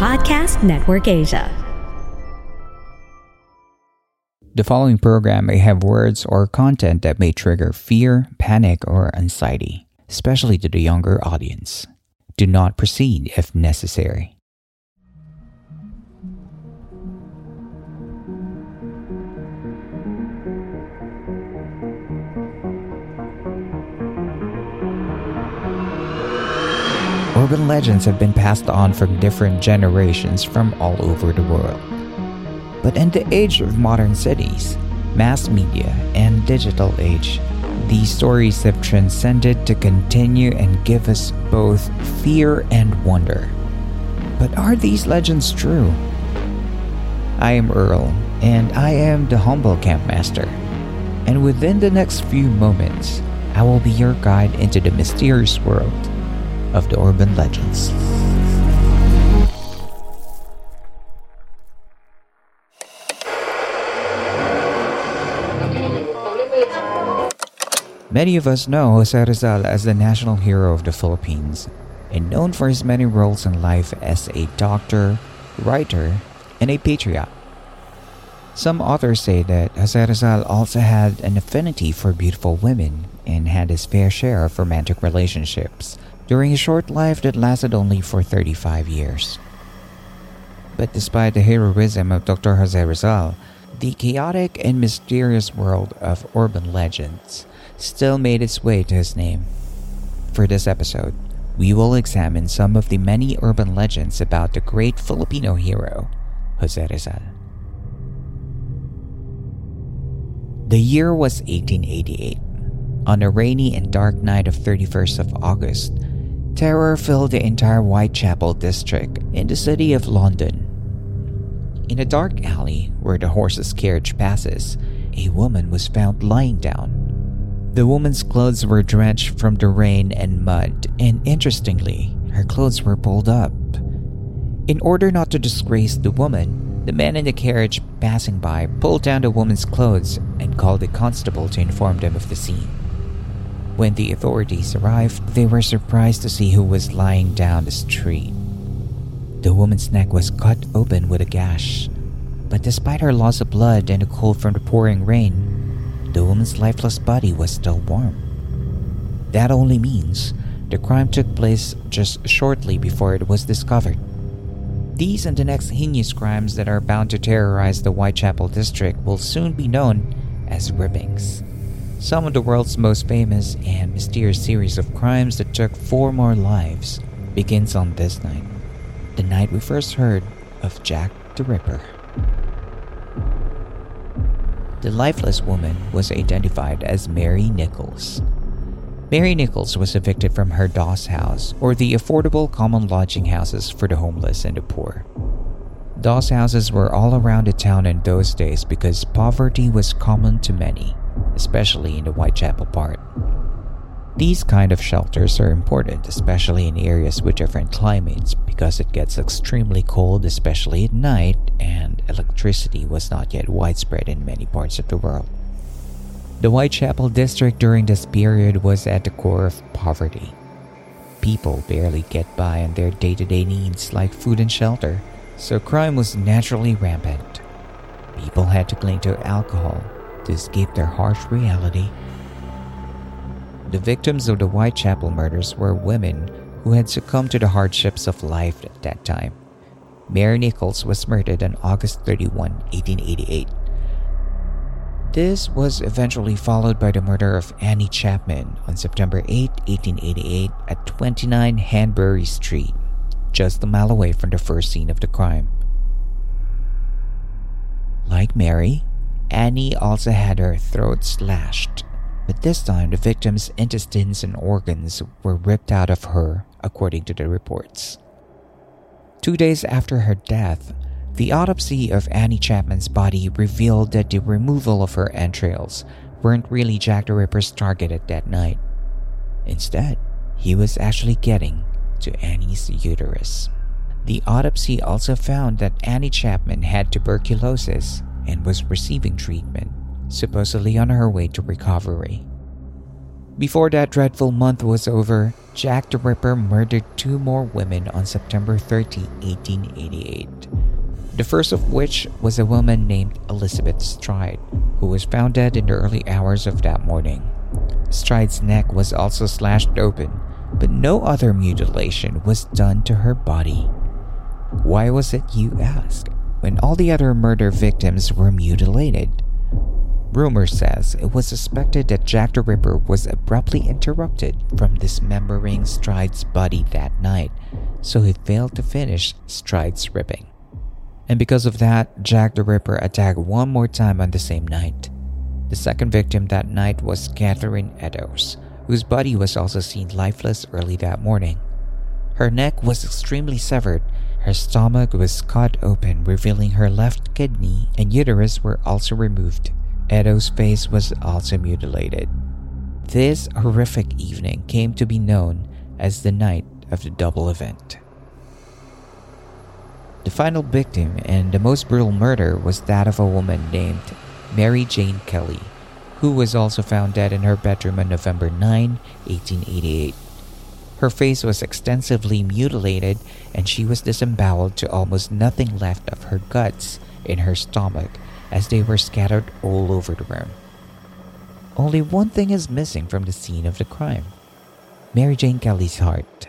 Podcast Network Asia. The following program may have words or content that may trigger fear, panic, or anxiety, especially to the younger audience. Do not proceed if necessary. Urban legends have been passed on from different generations from all over the world. But in the age of modern cities, mass media, and digital age, these stories have transcended to continue and give us both fear and wonder. But are these legends true? I am Earl, and I am the humble campmaster. And within the next few moments, I will be your guide into the mysterious world of the urban legends. Many of us know Jose Rizal as the national hero of the Philippines and known for his many roles in life as a doctor, writer, and a patriot. Some authors say that Jose Rizal also had an affinity for beautiful women and had his fair share of romantic relationships during a short life that lasted only for 35 years. But despite the heroism of Dr. Jose Rizal, the chaotic and mysterious world of urban legends still made its way to his name. For this episode, we will examine some of the many urban legends about the great Filipino hero, Jose Rizal. The year was 1888. On a rainy and dark night of 31st of August, terror filled the entire Whitechapel district in the city of London. In a dark alley where the horse's carriage passes, a woman was found lying down. The woman's clothes were drenched from the rain and mud, and interestingly, her clothes were pulled up. In order not to disgrace the woman, the man in the carriage passing by pulled down the woman's clothes and called a constable to inform them of the scene. When the authorities arrived, they were surprised to see who was lying down the street. The woman's neck was cut open with a gash, but despite her loss of blood and the cold from the pouring rain, the woman's lifeless body was still warm. That only means the crime took place just shortly before it was discovered. These and the next heinous crimes that are bound to terrorize the Whitechapel district will soon be known as rippings. Some of the world's most famous and mysterious series of crimes that took four more lives begins on this night, the night we first heard of Jack the Ripper. The lifeless woman was identified as Mary Nichols. Mary Nichols was evicted from her Doss house, or the affordable common lodging houses for the homeless and the poor. Doss houses were all around the town in those days because poverty was common to many, especially in the Whitechapel part. These kind of shelters are important, especially in areas with different climates, because it gets extremely cold, especially at night, and electricity was not yet widespread in many parts of the world. The Whitechapel district during this period was at the core of poverty. People barely get by on their day to day needs like food and shelter, so crime was naturally rampant. People had to cling to alcohol to escape their harsh reality the victims of the Whitechapel murders were women who had succumbed to the hardships of life at that time. Mary Nichols was murdered on August 31, 1888. This was eventually followed by the murder of Annie Chapman on September 8, 1888, at 29 Hanbury Street, just a mile away from the first scene of the crime. Like Mary, Annie also had her throat slashed but this time the victim's intestines and organs were ripped out of her, according to the reports. Two days after her death, the autopsy of Annie Chapman's body revealed that the removal of her entrails weren't really Jack the Ripper's target at that night. Instead, he was actually getting to Annie's uterus. The autopsy also found that Annie Chapman had tuberculosis and was receiving treatment, supposedly on her way to recovery. Before that dreadful month was over, Jack the Ripper murdered two more women on September 30, 1888. The first of which was a woman named Elizabeth Stride, who was found dead in the early hours of that morning. Stride's neck was also slashed open, but no other mutilation was done to her body. Why was it, you ask, when all the other murder victims were mutilated? Rumor says it was suspected that Jack the Ripper was abruptly interrupted from dismembering Stride's body that night, so he failed to finish Stride's ripping. And because of that, Jack the Ripper attacked one more time on the same night. The second victim that night was Catherine Eddowes, whose body was also seen lifeless early that morning. Her neck was extremely severed her stomach was cut open, revealing her left kidney, and uterus were also removed. Eddowes' face was also mutilated. This horrific evening came to be known as the night of the double event. The final victim and the most brutal murder was that of a woman named Mary Jane Kelly, who was also found dead in her bedroom on November 9, 1888. Her face was extensively mutilated and she was disemboweled to almost nothing left of her guts in her stomach as they were scattered all over the room. Only one thing is missing from the scene of the crime Mary Jane Kelly's heart.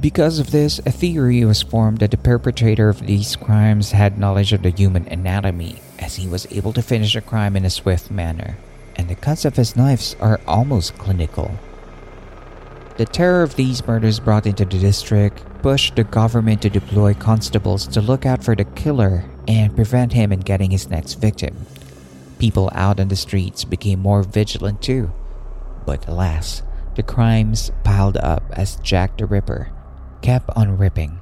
Because of this, a theory was formed that the perpetrator of these crimes had knowledge of the human anatomy, as he was able to finish a crime in a swift manner, and the cuts of his knives are almost clinical. The terror of these murders brought into the district pushed the government to deploy constables to look out for the killer and prevent him in getting his next victim. People out on the streets became more vigilant too. But alas, the crimes piled up as Jack the Ripper kept on ripping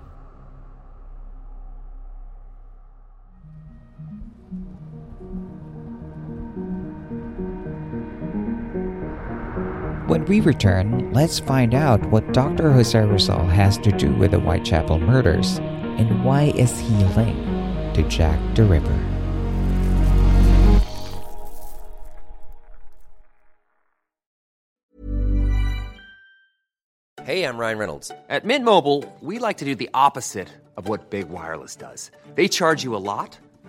When we return, let's find out what Dr. Jose Rizal has to do with the Whitechapel murders and why is he linked to Jack the Ripper. Hey, I'm Ryan Reynolds. At Mint Mobile, we like to do the opposite of what Big Wireless does. They charge you a lot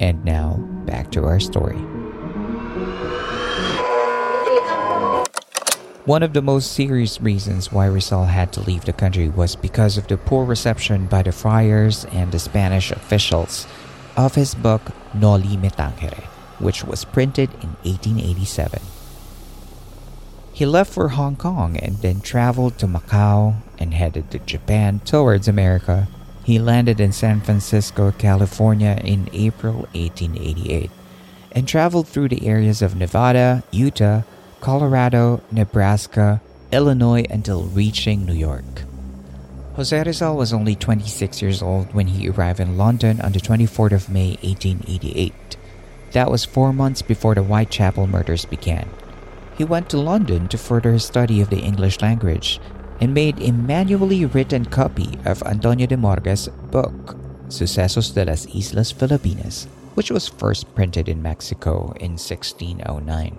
And now, back to our story. One of the most serious reasons why Rizal had to leave the country was because of the poor reception by the friars and the Spanish officials of his book Noli Me Tangere, which was printed in 1887. He left for Hong Kong and then traveled to Macau and headed to Japan towards America he landed in San Francisco, California in April 1888 and traveled through the areas of Nevada, Utah, Colorado, Nebraska, Illinois until reaching New York. Jose Rizal was only 26 years old when he arrived in London on the 24th of May 1888. That was four months before the Whitechapel murders began. he went to London to further his study of the English language and made a manually written copy of Antonio de Morga's book, Sucesos de las Islas Filipinas, which was first printed in Mexico in 1609.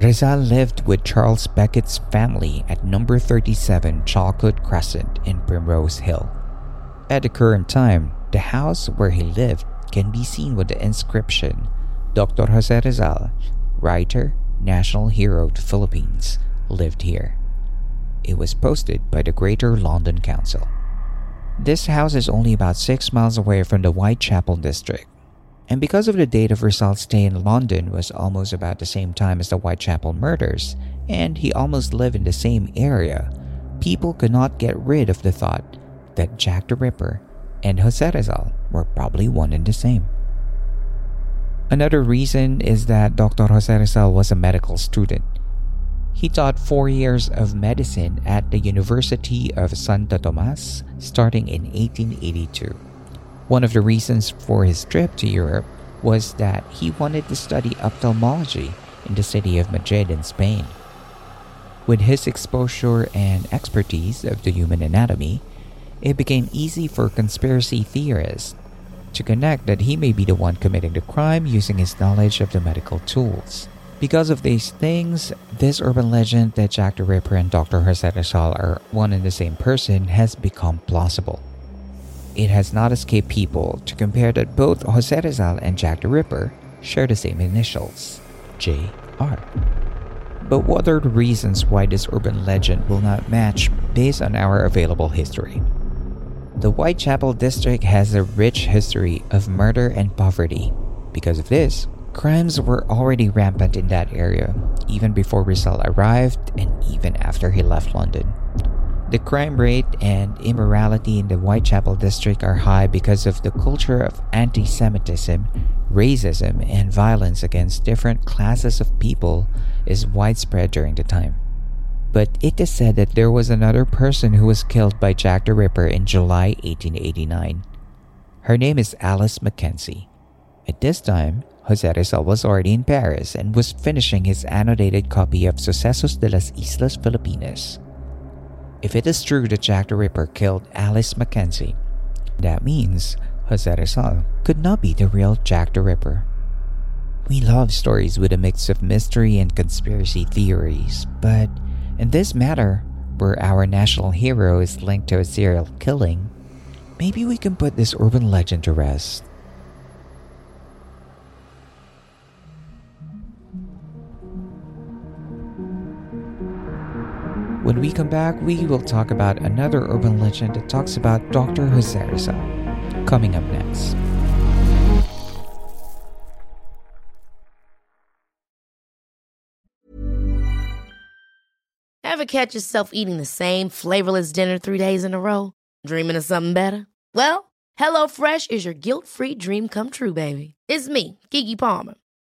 Rizal lived with Charles Beckett's family at number 37 Chalcot Crescent in Primrose Hill. At the current time, the house where he lived can be seen with the inscription Dr. Jose Rizal, writer, national hero of the Philippines, lived here. It was posted by the Greater London Council. This house is only about six miles away from the Whitechapel district. And because of the date of Rizal's stay in London was almost about the same time as the Whitechapel murders, and he almost lived in the same area, people could not get rid of the thought that Jack the Ripper and Jose Rizal were probably one and the same. Another reason is that Dr. Jose Rizal was a medical student. He taught four years of medicine at the University of Santo Tomas starting in 1882. One of the reasons for his trip to Europe was that he wanted to study ophthalmology in the city of Madrid in Spain. With his exposure and expertise of the human anatomy, it became easy for conspiracy theorists to connect that he may be the one committing the crime using his knowledge of the medical tools. Because of these things, this urban legend that Jack the Ripper and Dr. Jose Rizal are one and the same person has become plausible. It has not escaped people to compare that both Jose Rizal and Jack the Ripper share the same initials, J.R. But what are the reasons why this urban legend will not match based on our available history? The Whitechapel district has a rich history of murder and poverty. Because of this, crimes were already rampant in that area, even before Rizal arrived and even after he left London. The crime rate and immorality in the Whitechapel district are high because of the culture of anti Semitism, racism, and violence against different classes of people is widespread during the time. But it is said that there was another person who was killed by Jack the Ripper in July 1889. Her name is Alice Mackenzie. At this time, Jose Rizal was already in Paris and was finishing his annotated copy of Sucesos de las Islas Filipinas. If it is true that Jack the Ripper killed Alice Mackenzie, that means Jose Rizal could not be the real Jack the Ripper. We love stories with a mix of mystery and conspiracy theories, but in this matter, where our national hero is linked to a serial killing, maybe we can put this urban legend to rest. When we come back, we will talk about another urban legend that talks about Dr. Rizal. Coming up next. Ever catch yourself eating the same flavorless dinner three days in a row? Dreaming of something better? Well, HelloFresh is your guilt free dream come true, baby. It's me, Keke Palmer.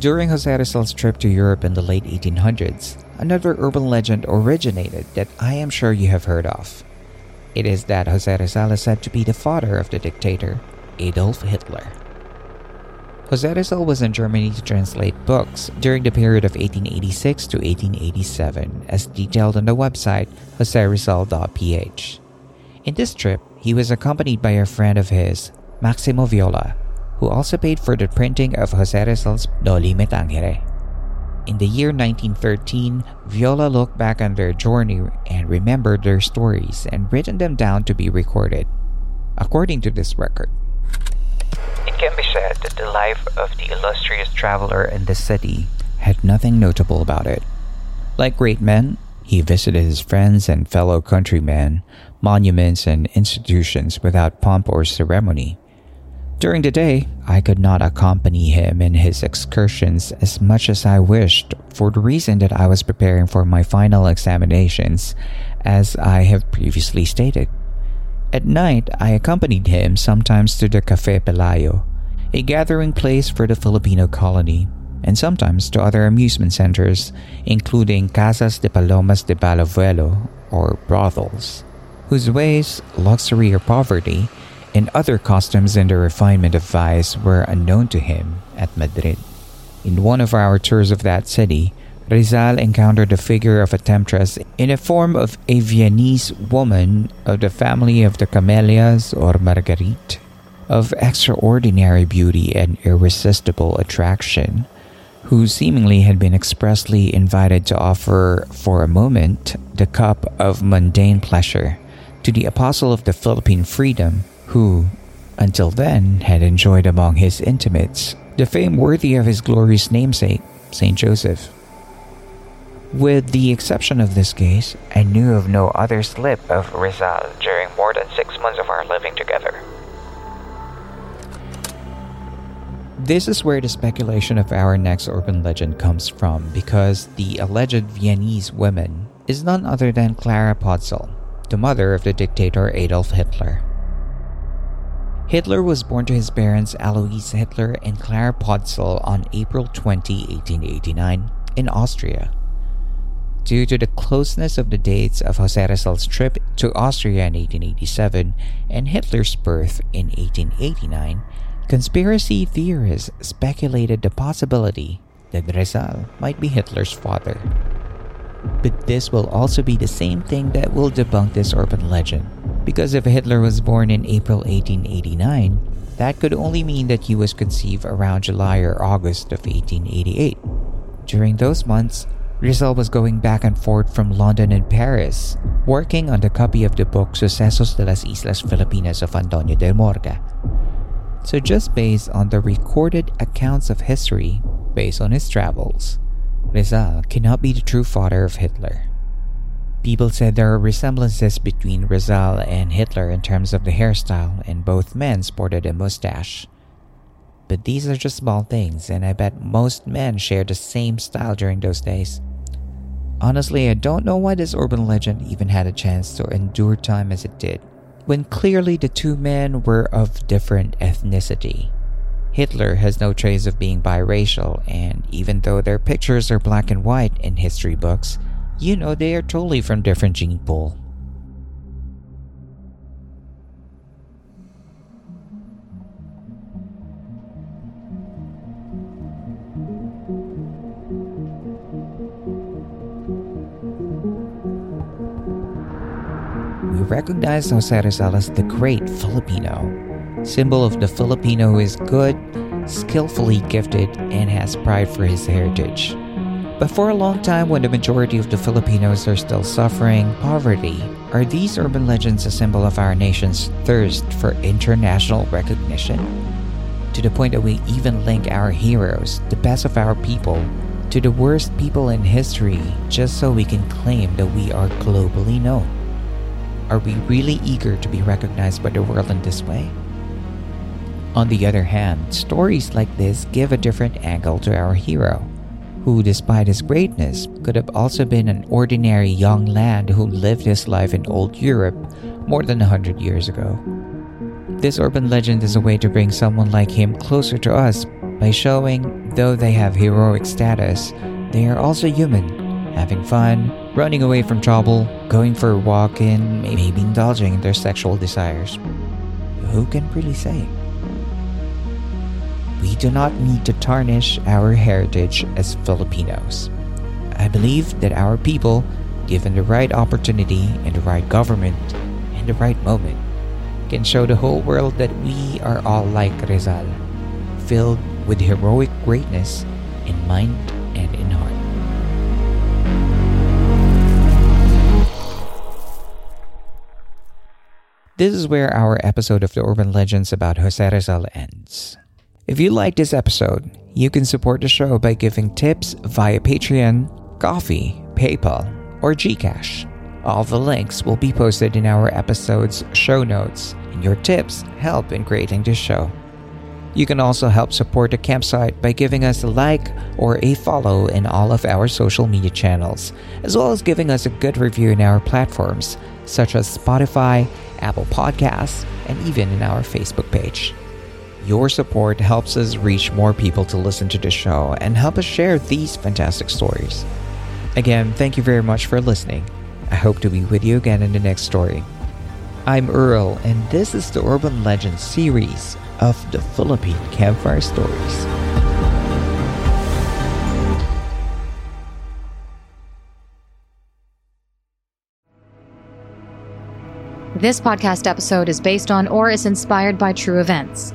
During Jose Rizal's trip to Europe in the late 1800s, another urban legend originated that I am sure you have heard of. It is that Jose Rizal is said to be the father of the dictator, Adolf Hitler. Jose Rizal was in Germany to translate books during the period of 1886 to 1887, as detailed on the website joserizal.ph. In this trip, he was accompanied by a friend of his, Maximo Viola, who also paid for the printing of Jose Rizal's Noli Me Tangere. In the year 1913, Viola looked back on their journey and remembered their stories and written them down to be recorded. According to this record, it can be said that the life of the illustrious traveler in this city had nothing notable about it. Like great men, he visited his friends and fellow countrymen, monuments, and institutions without pomp or ceremony. During the day, I could not accompany him in his excursions as much as I wished for the reason that I was preparing for my final examinations, as I have previously stated. At night, I accompanied him sometimes to the Cafe Pelayo, a gathering place for the Filipino colony, and sometimes to other amusement centers, including Casas de Palomas de bajo vuelo, or brothels, whose ways, luxury, or poverty and other customs and the refinement of vice were unknown to him at Madrid. In one of our tours of that city, Rizal encountered the figure of a temptress in the form of a Viennese woman of the family of the Camellias or Marguerite, of extraordinary beauty and irresistible attraction, who seemingly had been expressly invited to offer for a moment the cup of mundane pleasure to the apostle of the Philippine freedom who, until then, had enjoyed among his intimates the fame worthy of his glorious namesake, St. Joseph. With the exception of this case, I knew of no other slip of Rizal during more than six months of our living together. This is where the speculation of our next urban legend comes from because the alleged Viennese woman is none other than Clara Potzl, the mother of the dictator Adolf Hitler. Hitler was born to his parents Alois Hitler and Clara Potzl on April 20, 1889, in Austria. Due to the closeness of the dates of Jose Rizal's trip to Austria in 1887 and Hitler's birth in 1889, conspiracy theorists speculated the possibility that Rizal might be Hitler's father. But this will also be the same thing that will debunk this urban legend. Because if Hitler was born in April 1889, that could only mean that he was conceived around July or August of 1888. During those months, Rizal was going back and forth from London and Paris, working on the copy of the book Sucesos de las Islas Filipinas of Antonio de Morga. So, just based on the recorded accounts of history, based on his travels, Rizal cannot be the true father of Hitler. People said there are resemblances between Rizal and Hitler in terms of the hairstyle, and both men sported a mustache. But these are just small things, and I bet most men shared the same style during those days. Honestly, I don't know why this urban legend even had a chance to endure time as it did, when clearly the two men were of different ethnicity. Hitler has no trace of being biracial, and even though their pictures are black and white in history books, you know they are totally from different gene pool. We recognize Jose Rizal as the great Filipino, symbol of the Filipino who is good, skillfully gifted, and has pride for his heritage. But for a long time, when the majority of the Filipinos are still suffering poverty, are these urban legends a symbol of our nation's thirst for international recognition? To the point that we even link our heroes, the best of our people, to the worst people in history just so we can claim that we are globally known? Are we really eager to be recognized by the world in this way? On the other hand, stories like this give a different angle to our hero who, despite his greatness, could have also been an ordinary young lad who lived his life in old Europe more than a hundred years ago. This urban legend is a way to bring someone like him closer to us by showing, though they have heroic status, they are also human, having fun, running away from trouble, going for a walk, and maybe indulging in their sexual desires. Who can really say? We do not need to tarnish our heritage as Filipinos. I believe that our people, given the right opportunity and the right government and the right moment, can show the whole world that we are all like Rizal, filled with heroic greatness in mind and in heart. This is where our episode of the Urban Legends about Jose Rizal ends. If you like this episode, you can support the show by giving tips via Patreon, Ko-fi, PayPal, or Gcash. All the links will be posted in our episode's show notes, and your tips help in creating this show. You can also help support the campsite by giving us a like or a follow in all of our social media channels, as well as giving us a good review in our platforms such as Spotify, Apple Podcasts, and even in our Facebook page. Your support helps us reach more people to listen to the show and help us share these fantastic stories. Again, thank you very much for listening. I hope to be with you again in the next story. I'm Earl, and this is the Urban Legends series of the Philippine Campfire Stories. This podcast episode is based on or is inspired by true events.